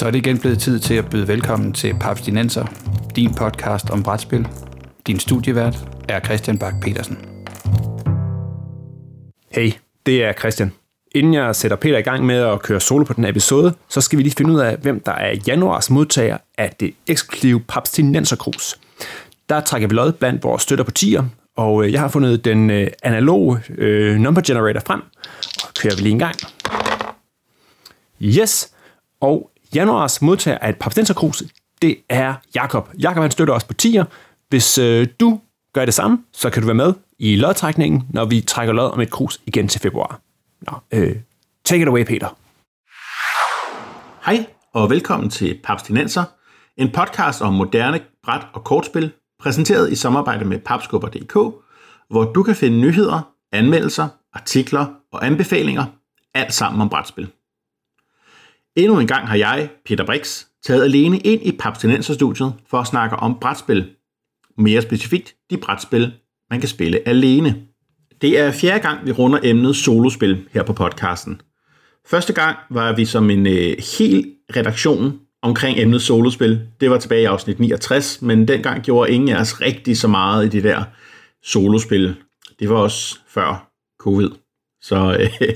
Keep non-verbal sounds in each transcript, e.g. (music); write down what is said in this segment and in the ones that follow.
Så er det igen blevet tid til at byde velkommen til Paps Dinenser, din podcast om brætspil. Din studievært er Christian Bak petersen Hey, det er Christian. Inden jeg sætter Peter i gang med at køre solo på den episode, så skal vi lige finde ud af, hvem der er januars modtager af det eksklusive Paps Dinenser Cruise. Der trækker vi lod blandt vores støtter på tier, og øh, jeg har fundet den øh, analoge øh, number generator frem, og kører vi lige en gang. Yes, og januars modtager af et Papstenser det er Jakob. Jakob han støtter os på tier. Hvis øh, du gør det samme, så kan du være med i lodtrækningen, når vi trækker lod om et krus igen til februar. Nå, øh, take it away, Peter. Hej og velkommen til Papstinenser, en podcast om moderne bræt- og kortspil, præsenteret i samarbejde med papskubber.dk, hvor du kan finde nyheder, anmeldelser, artikler og anbefalinger, alt sammen om brætspil. Endnu en gang har jeg, Peter Brix, taget alene ind i Papstinenserstudiet for at snakke om brætspil. Mere specifikt de brætspil, man kan spille alene. Det er fjerde gang, vi runder emnet solospil her på podcasten. Første gang var vi som en øh, hel redaktion omkring emnet solospil. Det var tilbage i afsnit 69, men dengang gjorde ingen af os rigtig så meget i de der solospil. Det var også før covid. Så øh, (laughs)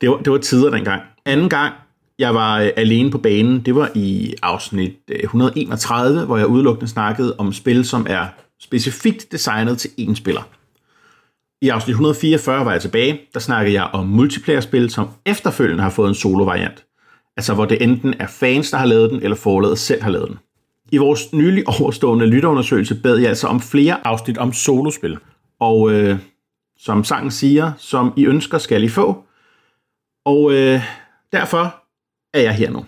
det, var, det var tider dengang. Anden gang, jeg var øh, alene på banen, det var i afsnit øh, 131, hvor jeg udelukkende snakkede om spil, som er specifikt designet til én spiller. I afsnit 144 var jeg tilbage, der snakkede jeg om multiplayer-spil, som efterfølgende har fået en solo-variant. Altså hvor det enten er fans, der har lavet den, eller forlaget selv har lavet den. I vores nylig overstående lytterundersøgelse bad jeg altså om flere afsnit om solospil. Og øh, som sangen siger, som I ønsker, skal I få. Og øh, derfor er jeg her nu.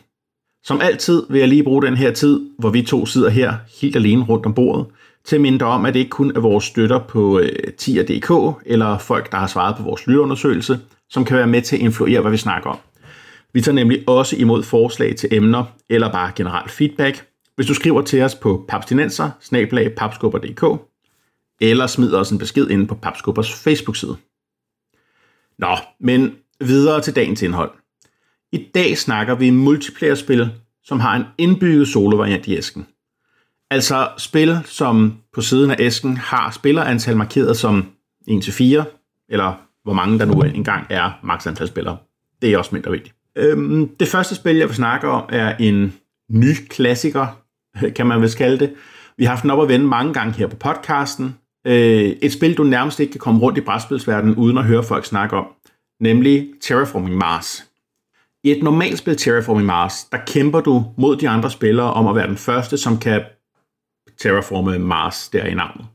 Som altid vil jeg lige bruge den her tid, hvor vi to sidder her helt alene rundt om bordet, til at minde om, at det ikke kun er vores støtter på øh, tier.dk eller folk, der har svaret på vores lytterundersøgelse, som kan være med til at influere, hvad vi snakker om. Vi tager nemlig også imod forslag til emner eller bare generelt feedback, hvis du skriver til os på papstinenser eller smider os en besked inde på Papskubbers Facebook-side. Nå, men videre til dagens indhold. I dag snakker vi multiplayer-spil, som har en indbygget solo-variant i æsken. Altså spil, som på siden af æsken har spillerantal markeret som 1-4, eller hvor mange der nu engang er maks antal spillere. Det er også mindre vigtigt. Øhm, det første spil, jeg vil snakke om, er en ny klassiker, (laughs) kan man vel kalde det. Vi har haft den op at vende mange gange her på podcasten. Øh, et spil, du nærmest ikke kan komme rundt i brætspilsverdenen uden at høre folk snakke om, nemlig Terraforming Mars. I et normalt spil Terraforming Mars, der kæmper du mod de andre spillere om at være den første, som kan terraforme Mars der i navnet.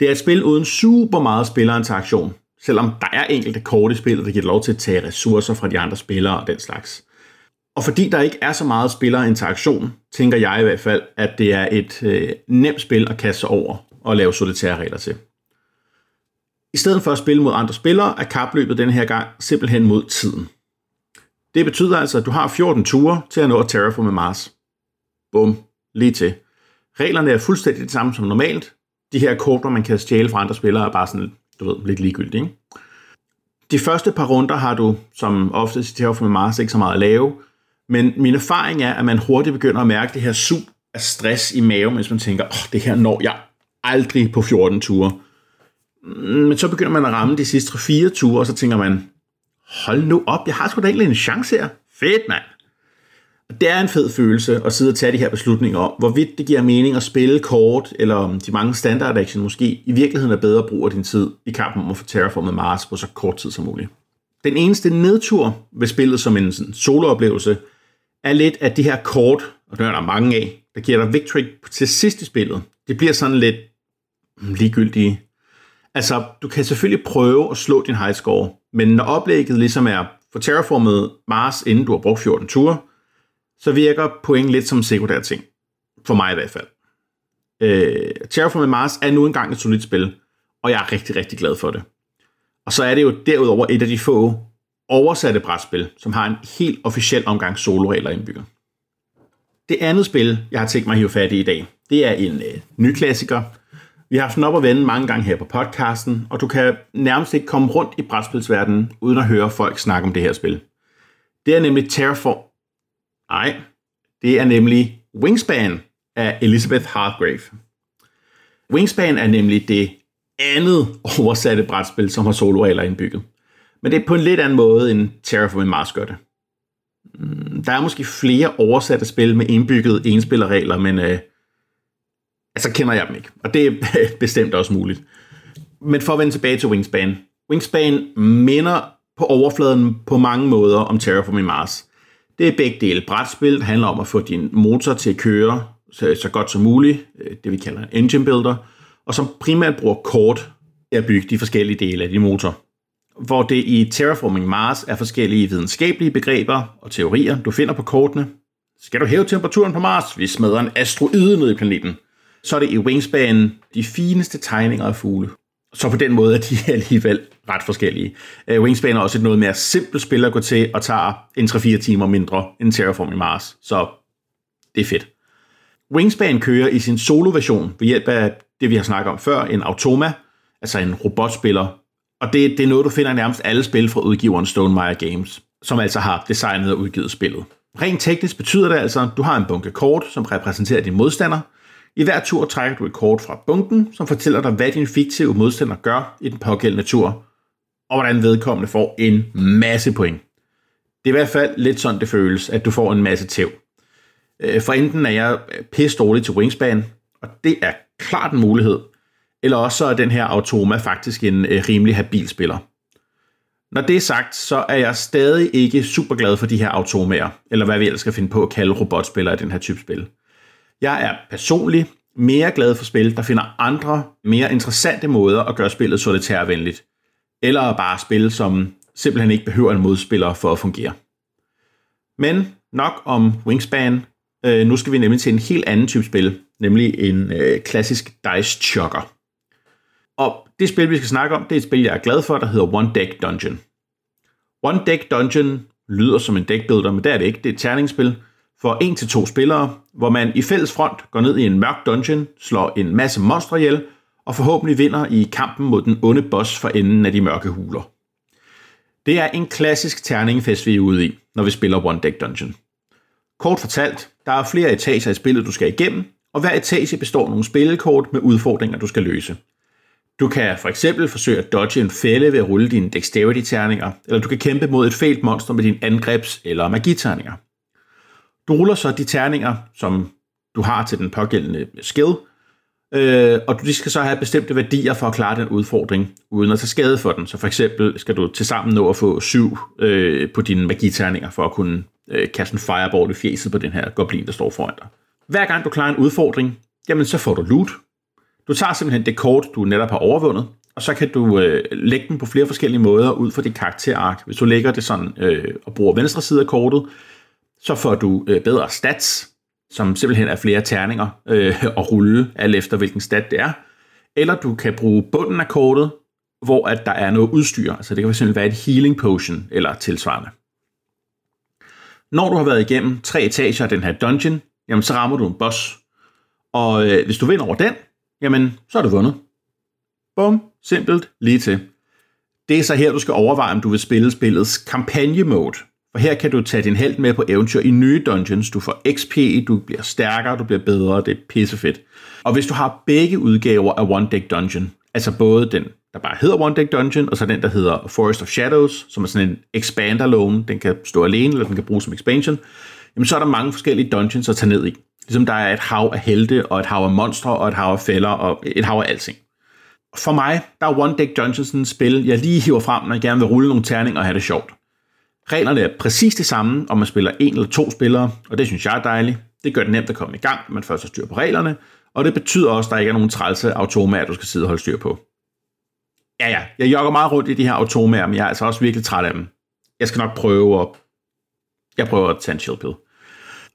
Det er et spil uden super meget spillerinteraktion, selvom der er enkelte korte spil, der giver lov til at tage ressourcer fra de andre spillere og den slags. Og fordi der ikke er så meget spillerinteraktion, tænker jeg i hvert fald, at det er et øh, nemt spil at kaste sig over og lave solitære regler til. I stedet for at spille mod andre spillere, er kapløbet den her gang simpelthen mod tiden. Det betyder altså, at du har 14 ture til at nå at terraforme Mars. Bum, lige til. Reglerne er fuldstændig det samme som normalt. De her kort, man kan stjæle fra andre spillere, er bare sådan, du ved, lidt ligegyldige. Ikke? De første par runder har du, som ofte i Terraform Mars, ikke så meget at lave, men min erfaring er, at man hurtigt begynder at mærke det her sug af stress i maven, hvis man tænker, åh, oh, det her når jeg aldrig på 14 ture. Mm, men så begynder man at ramme de sidste 4 ture, og så tænker man, hold nu op, jeg har sgu da egentlig en chance her. Fedt, mand. Det er en fed følelse at sidde og tage de her beslutninger om, hvorvidt det giver mening at spille kort, eller om de mange standard action måske i virkeligheden er bedre brug af din tid i kampen om at få terraformet Mars på så kort tid som muligt. Den eneste nedtur ved spillet som en sådan solooplevelse er lidt, at de her kort, og der er der mange af, der giver dig victory til sidst i spillet, det bliver sådan lidt mm, ligegyldige. Altså, du kan selvfølgelig prøve at slå din high score, men når oplægget ligesom er for terraformet Mars, inden du har brugt 14 ture, så virker point lidt som sekundær ting. For mig i hvert fald. Øh, Terraforming Mars er nu engang et solidt spil, og jeg er rigtig, rigtig glad for det. Og så er det jo derudover et af de få oversatte brætspil, som har en helt officiel omgang soloregler indbygget. Det andet spil, jeg har tænkt mig at hive fat i i dag, det er en øh, ny klassiker. Vi har haft den op og vende mange gange her på podcasten, og du kan nærmest ikke komme rundt i brætspilsverdenen, uden at høre folk snakke om det her spil. Det er nemlig Terraform, Nej, Det er nemlig Wingspan af Elizabeth Hargrave. Wingspan er nemlig det andet oversatte brætspil, som har soloregler indbygget. Men det er på en lidt anden måde end Terraforming Mars gør det. Mm, der er måske flere oversatte spil med indbygget enspillerregler, men øh, altså kender jeg dem ikke. Og det er (laughs) bestemt også muligt. Men for at vende tilbage til Wingspan. Wingspan minder på overfladen på mange måder om Terraforming Mars. Det er begge dele. Brætspil det handler om at få din motor til at køre så, så godt som muligt, øh, det vi kalder en engine builder, og som primært bruger kort at bygge de forskellige dele af din motor. Hvor det i Terraforming Mars er forskellige videnskabelige begreber og teorier, du finder på kortene. Skal du hæve temperaturen på Mars? Vi smadrer en asteroide ned i planeten. Så er det i Wingspan de fineste tegninger af fugle. Så på den måde er de (laughs) alligevel ret forskellige. Uh, Wingspan er også et noget mere simpelt spil at gå til, og tager en 3-4 timer mindre end Terraforming Mars. Så det er fedt. Wingspan kører i sin solo-version ved hjælp af det, vi har snakket om før, en Automa, altså en robotspiller. Og det, det er noget, du finder i nærmest alle spil fra udgiveren Stonemaier Games, som altså har designet og udgivet spillet. Rent teknisk betyder det altså, at du har en bunke kort, som repræsenterer din modstander. I hver tur trækker du et kort fra bunken, som fortæller dig, hvad din fiktive modstander gør i den pågældende tur, og hvordan vedkommende får en masse point. Det er i hvert fald lidt sådan, det føles, at du får en masse tæv. Øh, for enten er jeg pisse dårlig til wingspan, og det er klart en mulighed, eller også så er den her Automa faktisk en øh, rimelig habil spiller. Når det er sagt, så er jeg stadig ikke super glad for de her automaer, eller hvad vi ellers skal finde på at kalde robotspillere i den her type spil. Jeg er personligt mere glad for spil, der finder andre, mere interessante måder at gøre spillet solitærvenligt, eller bare spil, som simpelthen ikke behøver en modspiller for at fungere. Men nok om Wingspan. Øh, nu skal vi nemlig til en helt anden type spil, nemlig en øh, klassisk dice chucker. Og det spil, vi skal snakke om, det er et spil, jeg er glad for, der hedder One Deck Dungeon. One Deck Dungeon lyder som en deckbuilder, men det er det ikke. Det er et terningsspil for en til to spillere, hvor man i fælles front går ned i en mørk dungeon, slår en masse monstre ihjel, og forhåbentlig vinder i kampen mod den onde boss for enden af de mørke huler. Det er en klassisk terningfest, vi er ude i, når vi spiller One Deck Dungeon. Kort fortalt, der er flere etager i spillet, du skal igennem, og hver etage består af nogle spillekort med udfordringer, du skal løse. Du kan for eksempel forsøge at dodge en fælde ved at rulle dine dexterity-terninger, eller du kan kæmpe mod et fælt monster med dine angrebs- eller magiterninger. Du ruller så de terninger, som du har til den pågældende skill, øh, og de skal så have bestemte værdier for at klare den udfordring, uden at tage skade for den. Så for eksempel skal du til sammen nå at få syv øh, på dine magiterninger, for at kunne øh, kaste en fireball i fjeset på den her goblin, der står foran dig. Hver gang du klarer en udfordring, jamen så får du loot. Du tager simpelthen det kort, du netop har overvundet, og så kan du øh, lægge den på flere forskellige måder ud fra dit karakterark. Hvis du lægger det sådan øh, og bruger venstre side af kortet, så får du øh, bedre stats, som simpelthen er flere terninger øh, at rulle, alt efter hvilken stat det er. Eller du kan bruge bunden af kortet, hvor at der er noget udstyr. Altså det kan fx være et healing potion eller tilsvarende. Når du har været igennem tre etager af den her dungeon, jamen så rammer du en boss. Og øh, hvis du vinder over den, jamen så er du vundet. Bum, simpelt, lige til. Det er så her, du skal overveje, om du vil spille spillets kampagne mode. Og her kan du tage din held med på eventyr i nye dungeons. Du får XP, du bliver stærkere, du bliver bedre, det er pissefedt. Og hvis du har begge udgaver af One Deck Dungeon, altså både den, der bare hedder One Deck Dungeon, og så den, der hedder Forest of Shadows, som er sådan en expander-lone, den kan stå alene, eller den kan bruges som expansion, jamen så er der mange forskellige dungeons at tage ned i. Ligesom der er et hav af helte, og et hav af monstre, og et hav af fælder, og et hav af alting. For mig, der er One Deck Dungeons et spil, jeg lige hiver frem, når jeg gerne vil rulle nogle terninger og have det sjovt. Reglerne er præcis det samme, om man spiller en eller to spillere, og det synes jeg er dejligt. Det gør det nemt at komme i gang, man først har styr på reglerne, og det betyder også, at der ikke er nogen trælse automaer, du skal sidde og holde styr på. Ja, ja, jeg jogger meget rundt i de her automaer, men jeg er altså også virkelig træt af dem. Jeg skal nok prøve at... Jeg prøver at tage en chill pill.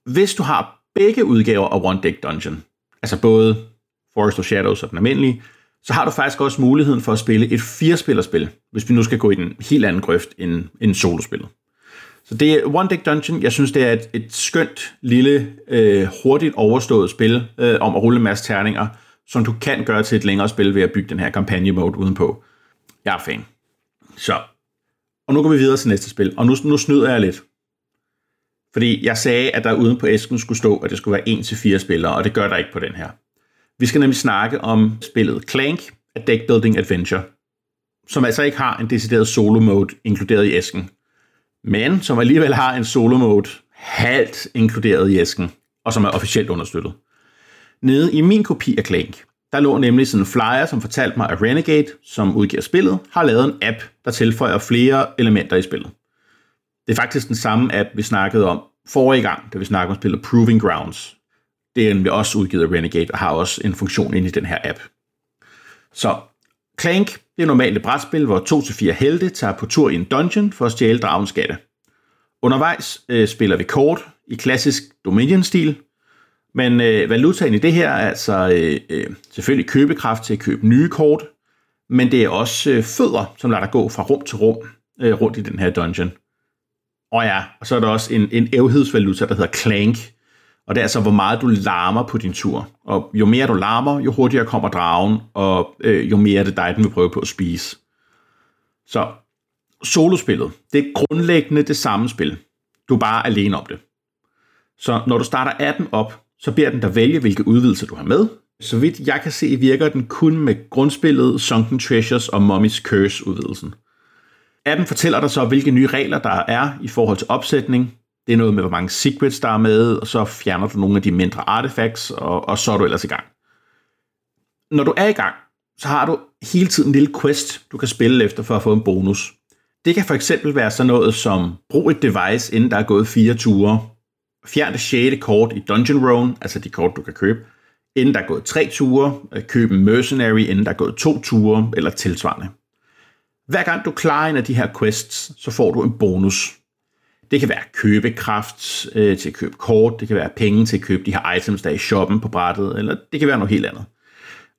Hvis du har begge udgaver af One Deck Dungeon, altså både Forest of Shadows og den almindelige, så har du faktisk også muligheden for at spille et firespillerspil, hvis vi nu skal gå i den helt anden grøft end, end solospillet. Så det er One Deck Dungeon. Jeg synes, det er et, et skønt, lille, øh, hurtigt overstået spil øh, om at rulle en masse terninger, som du kan gøre til et længere spil ved at bygge den her kampagne mode udenpå. Jeg er fan. Så. Og nu går vi videre til næste spil, og nu, nu snyder jeg lidt. Fordi jeg sagde, at der uden på æsken skulle stå, at det skulle være 1-4 spillere, og det gør der ikke på den her. Vi skal nemlig snakke om spillet Clank, A Deck Building Adventure, som altså ikke har en decideret solo mode inkluderet i æsken, men som alligevel har en solo mode halvt inkluderet i æsken, og som er officielt understøttet. Nede i min kopi af Clank, der lå nemlig sådan en flyer, som fortalte mig, at Renegade, som udgiver spillet, har lavet en app, der tilføjer flere elementer i spillet. Det er faktisk den samme app, vi snakkede om forrige gang, da vi snakkede om spillet Proving Grounds. Det er nemlig også udgivet af Renegade og har også en funktion inde i den her app. Så Clank det er normalt et brætspil, hvor to til fire helte tager på tur i en dungeon for at stjæle dragens skatte. Undervejs øh, spiller vi kort i klassisk Dominion-stil, men øh, valutaen i det her er altså øh, øh, selvfølgelig købekraft til at købe nye kort, men det er også øh, fødder, som lader dig gå fra rum til rum øh, rundt i den her dungeon. Og ja, og så er der også en, en evighedsvaluta, der hedder Clank, og det er altså, hvor meget du larmer på din tur. Og jo mere du larmer, jo hurtigere kommer dragen, og øh, jo mere er det dig, den vil prøve på at spise. Så solospillet, det er grundlæggende det samme spil. Du er bare alene om det. Så når du starter appen op, så beder den dig vælge, hvilke udvidelser du har med. Så vidt jeg kan se, virker den kun med grundspillet Sunken Treasures og Mummy's Curse udvidelsen. Appen fortæller dig så, hvilke nye regler der er i forhold til opsætning, det er noget med, hvor mange secrets der er med, og så fjerner du nogle af de mindre artifacts, og, og så er du ellers i gang. Når du er i gang, så har du hele tiden en lille quest, du kan spille efter for at få en bonus. Det kan for eksempel være sådan noget som, brug et device, inden der er gået fire ture. Fjern det sjette kort i Dungeon Roan, altså de kort, du kan købe. Inden der er gået tre ture, køb en Mercenary, inden der er gået to ture, eller tilsvarende. Hver gang du klarer en af de her quests, så får du en bonus. Det kan være købekraft øh, til at købe kort, det kan være penge til at købe de her items, der er i shoppen på brættet, eller det kan være noget helt andet.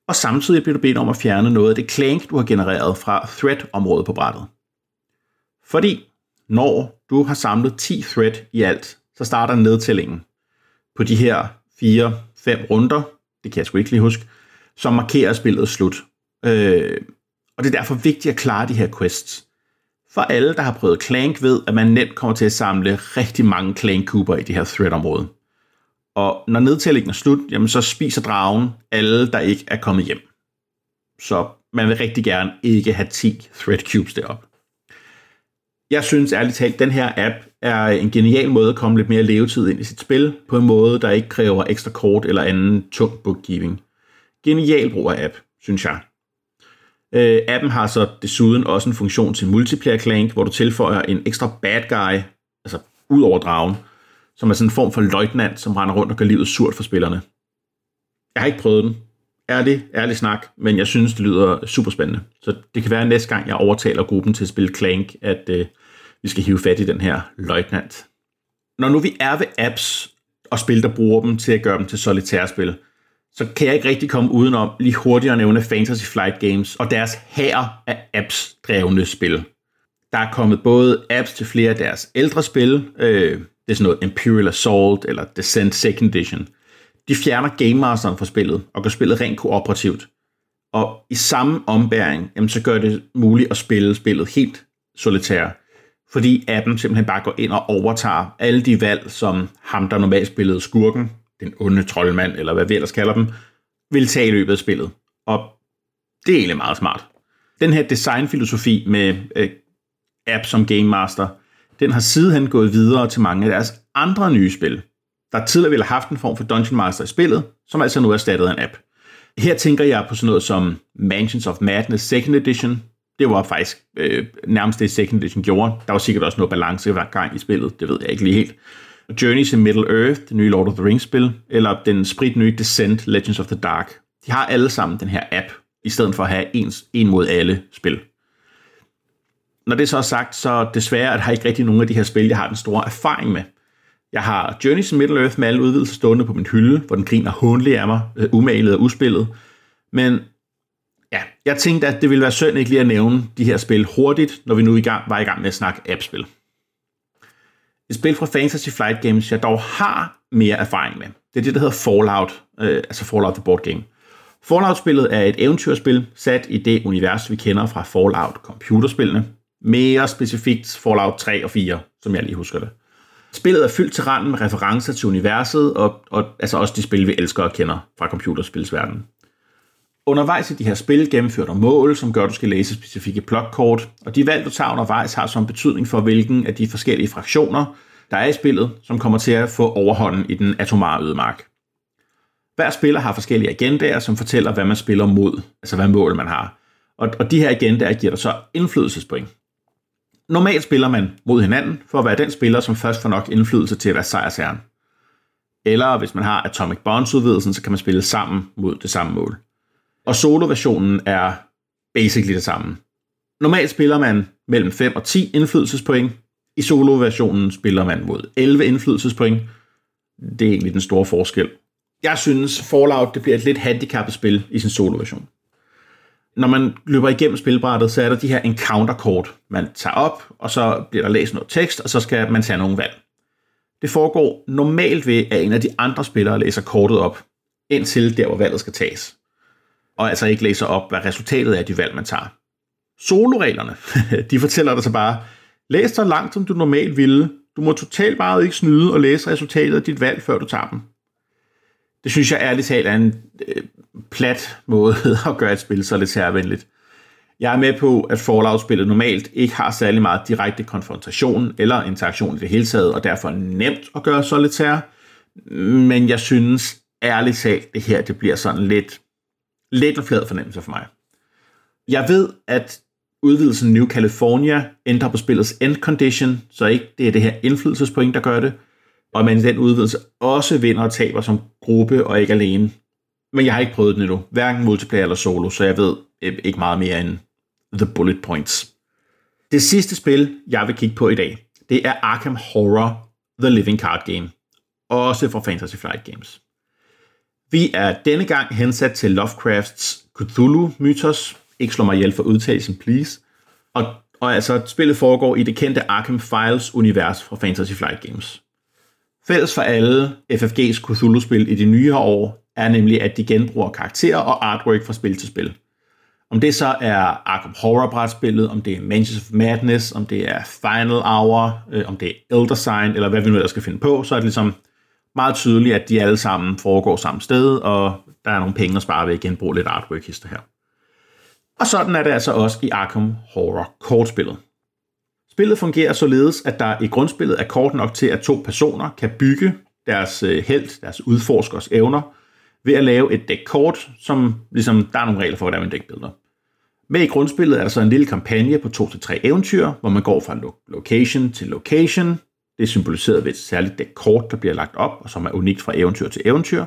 Og samtidig bliver du bedt om at fjerne noget af det clank, du har genereret fra thread-området på brættet. Fordi når du har samlet 10 thread i alt, så starter nedtællingen på de her 4-5 runder, det kan jeg sgu ikke lige huske, som markerer spillet slut. Øh, og det er derfor vigtigt at klare de her quests. For alle, der har prøvet Clank, ved, at man nemt kommer til at samle rigtig mange Clank-kuber i det her thread-område. Og når nedtællingen er slut, jamen så spiser dragen alle, der ikke er kommet hjem. Så man vil rigtig gerne ikke have 10 thread cubes deroppe. Jeg synes ærligt talt, at den her app er en genial måde at komme lidt mere levetid ind i sit spil, på en måde, der ikke kræver ekstra kort eller anden tung bookkeeping. Genial brug af app, synes jeg. Øh, appen har så desuden også en funktion til multiplayer clank, hvor du tilføjer en ekstra bad guy, altså ud over dragen, som er sådan en form for løjtnant, som render rundt og gør livet surt for spillerne. Jeg har ikke prøvet den. Ærlig, ærlig snak, men jeg synes, det lyder super spændende. Så det kan være at næste gang, jeg overtaler gruppen til at spille Clank, at øh, vi skal hive fat i den her løjtnant. Når nu vi er ved apps og spil, der bruger dem til at gøre dem til solitærspil, så kan jeg ikke rigtig komme udenom lige hurtigt at nævne Fantasy Flight Games og deres her af apps-drevne spil. Der er kommet både apps til flere af deres ældre spil, øh, det er sådan noget Imperial Assault eller Descent Second Edition. De fjerner Game Masteren fra spillet og gør spillet rent kooperativt. Og i samme ombæring, jamen, så gør det muligt at spille spillet helt solitær, fordi appen simpelthen bare går ind og overtager alle de valg, som ham, der normalt spillede skurken, den onde troldmand, eller hvad vi ellers kalder dem, vil tage i løbet af spillet. Og det er egentlig meget smart. Den her designfilosofi med øh, app som Game Master, den har sidenhen gået videre til mange af deres andre nye spil, der tidligere ville have haft en form for Dungeon Master i spillet, som altså nu er erstattet af en app. Her tænker jeg på sådan noget som Mansions of Madness Second Edition. Det var faktisk øh, nærmest det Second Edition gjorde. Der var sikkert også noget balance hver gang i spillet, det ved jeg ikke lige helt. Journey to Middle Earth, det nye Lord of the Rings-spil, eller den sprit nye Descent, Legends of the Dark. De har alle sammen den her app, i stedet for at have ens, en mod alle spil. Når det så er sagt, så desværre at har ikke rigtig nogen af de her spil, jeg har den store erfaring med. Jeg har Journey to Middle Earth med alle udvidelser stående på min hylde, hvor den griner håndelig af mig, øh, umalet og uspillet. Men ja, jeg tænkte, at det ville være synd ikke lige at nævne de her spil hurtigt, når vi nu i gang, var i gang med at snakke appspil. Et spil fra Fantasy Flight Games, jeg dog har mere erfaring med. Det er det, der hedder Fallout, øh, altså Fallout The Board Game. Fallout-spillet er et eventyrspil sat i det univers, vi kender fra Fallout computerspillene. Mere specifikt Fallout 3 og 4, som jeg lige husker det. Spillet er fyldt til randen med referencer til universet, og, og altså også de spil, vi elsker og kender fra computerspilsverdenen. Undervejs i de her spil gennemfører du mål, som gør, at du skal læse specifikke plotkort, og de valg, du tager undervejs, har som betydning for, hvilken af de forskellige fraktioner, der er i spillet, som kommer til at få overhånden i den atomare ødemark. Hver spiller har forskellige agendaer, som fortæller, hvad man spiller mod, altså hvad mål man har. Og, og de her agendaer giver dig så indflydelsespoint. Normalt spiller man mod hinanden for at være den spiller, som først får nok indflydelse til at være sejrsherren. Eller hvis man har Atomic Bonds udvidelsen, så kan man spille sammen mod det samme mål. Og solo-versionen er basically det samme. Normalt spiller man mellem 5 og 10 indflydelsespoint. I solo-versionen spiller man mod 11 indflydelsespoint. Det er egentlig den store forskel. Jeg synes, Fallout det bliver et lidt handicappet spil i sin solo-version. Når man løber igennem spilbrættet, så er der de her encounter-kort, man tager op, og så bliver der læst noget tekst, og så skal man tage nogle valg. Det foregår normalt ved, at en af de andre spillere læser kortet op, indtil der, hvor valget skal tages og altså ikke læser op, hvad resultatet er af de valg, man tager. Soloreglerne, (laughs) de fortæller dig så bare, læs så langt, som du normalt ville. Du må totalt bare ikke snyde og læse resultatet af dit valg, før du tager dem. Det synes jeg ærligt talt er en øh, plat måde (laughs) at gøre et spil så lidt særvenligt. Jeg er med på, at Fallout-spillet normalt ikke har særlig meget direkte konfrontation eller interaktion i det hele taget, og derfor er nemt at gøre solitær. Men jeg synes ærligt talt, det her det bliver sådan lidt lidt en flad fornemmelse for mig. Jeg ved, at udvidelsen New California ændrer på spillets end condition, så ikke det er det her indflydelsespoint, der gør det, og man i den udvidelse også vinder og taber som gruppe og ikke alene. Men jeg har ikke prøvet den endnu, hverken multiplayer eller solo, så jeg ved øh, ikke meget mere end the bullet points. Det sidste spil, jeg vil kigge på i dag, det er Arkham Horror The Living Card Game, også fra Fantasy Flight Games. Vi er denne gang hensat til Lovecrafts Cthulhu-mytos. Ikke slå mig ihjel for udtalelsen, please. Og, og altså, spillet foregår i det kendte Arkham Files-univers fra Fantasy Flight Games. Fælles for alle FFG's Cthulhu-spil i de nye år er nemlig, at de genbruger karakterer og artwork fra spil til spil. Om det så er Arkham Horror-brætspillet, om det er Mansions of Madness, om det er Final Hour, øh, om det er Elder Sign, eller hvad vi nu ellers skal finde på, så er det ligesom meget tydeligt, at de alle sammen foregår samme sted, og der er nogle penge at spare ved at genbruge lidt artwork hister her. Og sådan er det altså også i Arkham Horror kortspillet. Spillet fungerer således, at der i grundspillet er kort nok til, at to personer kan bygge deres øh, held, deres udforskers evner, ved at lave et dækkort, som ligesom, der er nogle regler for, hvordan man dækbilder. Med i grundspillet er der så en lille kampagne på 2-3 eventyr, hvor man går fra location til location, det er symboliseret ved et særligt dæk kort, der bliver lagt op, og som er unikt fra eventyr til eventyr.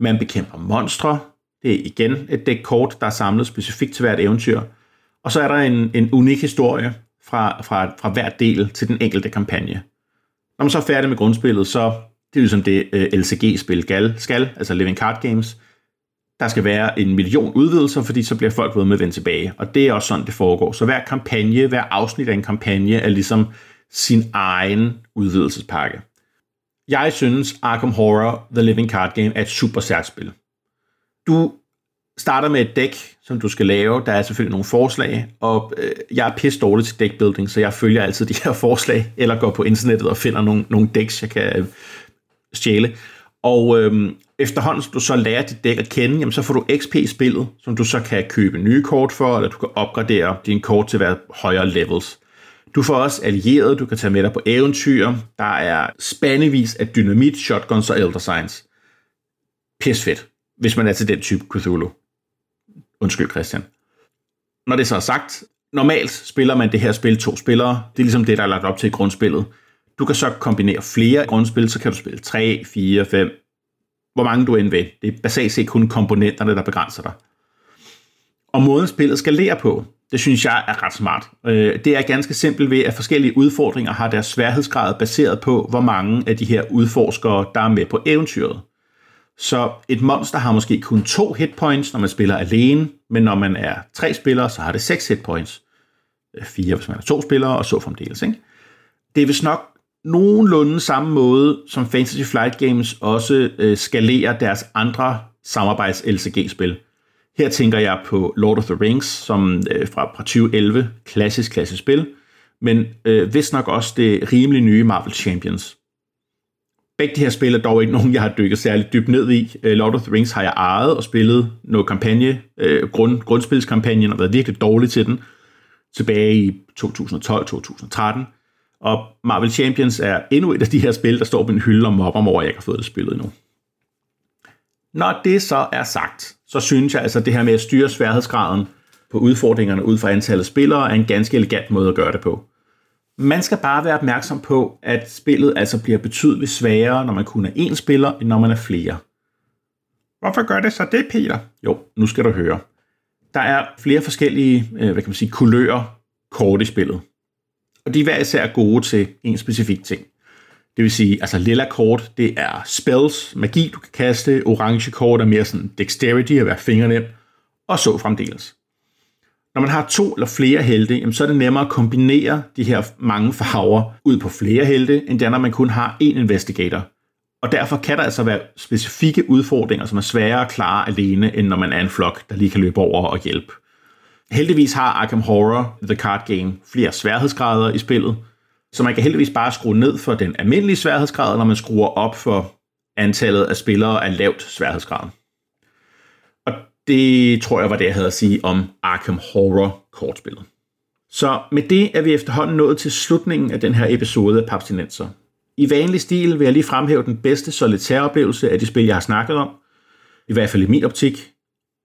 Man bekæmper monstre. Det er igen et dæk kort, der er samlet specifikt til hvert eventyr. Og så er der en, en unik historie fra, fra, fra hver del til den enkelte kampagne. Når man så er færdig med grundspillet, så det er ligesom det øh, uh, LCG-spil skal, skal, altså Living Card Games. Der skal være en million udvidelser, fordi så bliver folk ved med at vende tilbage. Og det er også sådan, det foregår. Så hver kampagne, hver afsnit af en kampagne er ligesom sin egen udvidelsespakke. Jeg synes, Arkham Horror The Living Card Game er et super særligt spil. Du starter med et dæk, som du skal lave. Der er selvfølgelig nogle forslag, og øh, jeg er pisse dårlig til deckbuilding, så jeg følger altid de her (laughs) forslag, eller går på internettet og finder nogle, nogle decks, jeg kan øh, stjæle. Og øh, efterhånden, som du så lærer dit dæk at kende, jamen, så får du XP i spillet, som du så kan købe nye kort for, eller du kan opgradere dine kort til at være højere levels. Du får også allierede, du kan tage med dig på eventyr. Der er spandevis af dynamit, shotguns og elder signs. Pis fedt, hvis man er til den type Cthulhu. Undskyld, Christian. Når det så er sagt, normalt spiller man det her spil to spillere. Det er ligesom det, der er lagt op til i grundspillet. Du kan så kombinere flere grundspil, så kan du spille 3, 4, 5, hvor mange du end vil. Det er basalt set kun komponenterne, der begrænser dig. Og måden spillet skal lære på, det synes jeg er ret smart. Øh, det er ganske simpelt ved, at forskellige udfordringer har deres sværhedsgrad baseret på, hvor mange af de her udforskere, der er med på eventyret. Så et monster har måske kun to hitpoints, når man spiller alene, men når man er tre spillere, så har det seks hitpoints. Øh, fire, hvis man er to spillere, og så fremdeles. Ikke? Det er vist nok nogenlunde samme måde, som Fantasy Flight Games også øh, skalerer deres andre samarbejds-LCG-spil. Her tænker jeg på Lord of the Rings, som øh, fra, fra 2011, klassisk, klassisk spil, men øh, vist nok også det rimelig nye Marvel Champions. Begge de her spil er dog ikke nogen, jeg har dykket særligt dybt ned i. Øh, Lord of the Rings har jeg ejet og spillet noget kampagne, øh, grund, grundspilskampagnen, og været virkelig dårlig til den tilbage i 2012-2013. Og Marvel Champions er endnu et af de her spil, der står på en hylde og mobber mig over, at jeg ikke har fået det spillet endnu. Når det så er sagt, så synes jeg altså, at det her med at styre sværhedsgraden på udfordringerne ud fra antallet spillere er en ganske elegant måde at gøre det på. Man skal bare være opmærksom på, at spillet altså bliver betydeligt sværere, når man kun er én spiller, end når man er flere. Hvorfor gør det så det, Peter? Jo, nu skal du høre. Der er flere forskellige, øh, hvad kan man sige, kulører kort i spillet. Og de er hver især gode til en specifik ting. Det vil sige, altså lilla kort, det er spells, magi, du kan kaste. Orange kort er mere sådan dexterity, at være fingernem. Og så fremdeles. Når man har to eller flere helte, jamen, så er det nemmere at kombinere de her mange farver ud på flere helte, end det er, når man kun har én investigator. Og derfor kan der altså være specifikke udfordringer, som er sværere at klare alene, end når man er en flok, der lige kan løbe over og hjælpe. Heldigvis har Arkham Horror, The Card Game, flere sværhedsgrader i spillet, så man kan heldigvis bare skrue ned for den almindelige sværhedsgrad, når man skruer op for antallet af spillere af lavt sværhedsgrad. Og det tror jeg var det, jeg havde at sige om Arkham Horror kortspillet. Så med det er vi efterhånden nået til slutningen af den her episode af Papstinenser. I vanlig stil vil jeg lige fremhæve den bedste solitæroplevelse af de spil, jeg har snakket om. I hvert fald i min optik.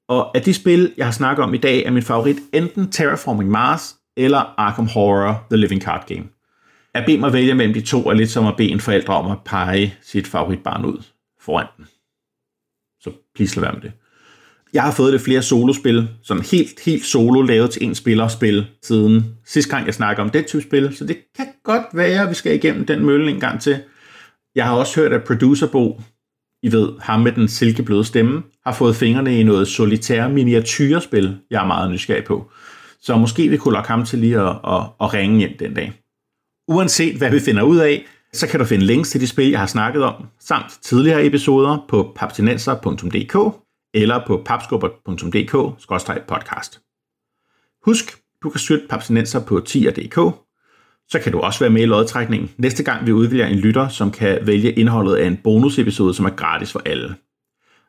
Og af de spil, jeg har snakket om i dag, er min favorit enten Terraforming Mars eller Arkham Horror The Living Card Game. At bede mig vælge mellem de to er lidt som at bede en forældre om at pege sit favoritbarn ud foran den. Så please lad være med det. Jeg har fået det flere solospil, sådan helt, helt solo lavet til en spillerspil siden sidste gang jeg snakker om det type spil, så det kan godt være, at vi skal igennem den mølle en gang til. Jeg har også hørt, at producerbo, I ved, ham med den silkebløde stemme, har fået fingrene i noget solitære miniatyrespil, jeg er meget nysgerrig på. Så måske vi kunne lokke ham til lige at, at, at ringe hjem den dag. Uanset hvad vi finder ud af, så kan du finde links til de spil, jeg har snakket om, samt tidligere episoder på papsinenser.dk eller på papskubber.dk-podcast. Husk, du kan støtte Papsinenser på tier.dk. Så kan du også være med i lodtrækningen næste gang vi udvælger en lytter, som kan vælge indholdet af en bonusepisode, som er gratis for alle.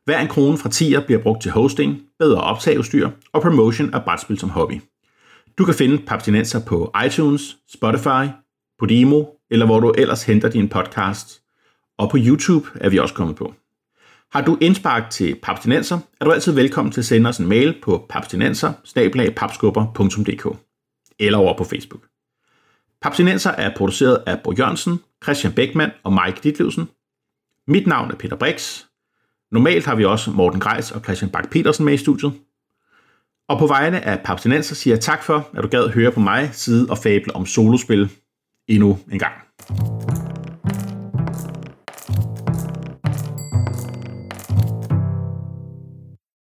Hver en krone fra tier bliver brugt til hosting, bedre optageudstyr og promotion af brætspil som hobby. Du kan finde Papsinenser på iTunes, Spotify, Podimo eller hvor du ellers henter din podcast. Og på YouTube er vi også kommet på. Har du indspark til Papstinenser, er du altid velkommen til at sende os en mail på papstinenser eller over på Facebook. Papstinenser er produceret af Bo Jørgensen, Christian Beckmann og Mike Ditlevsen. Mit navn er Peter Brix. Normalt har vi også Morten Greis og Christian Bak petersen med i studiet. Og på vegne af Papstinenser siger jeg tak for, at du gad høre på mig sidde og fable om solospil endnu en gang.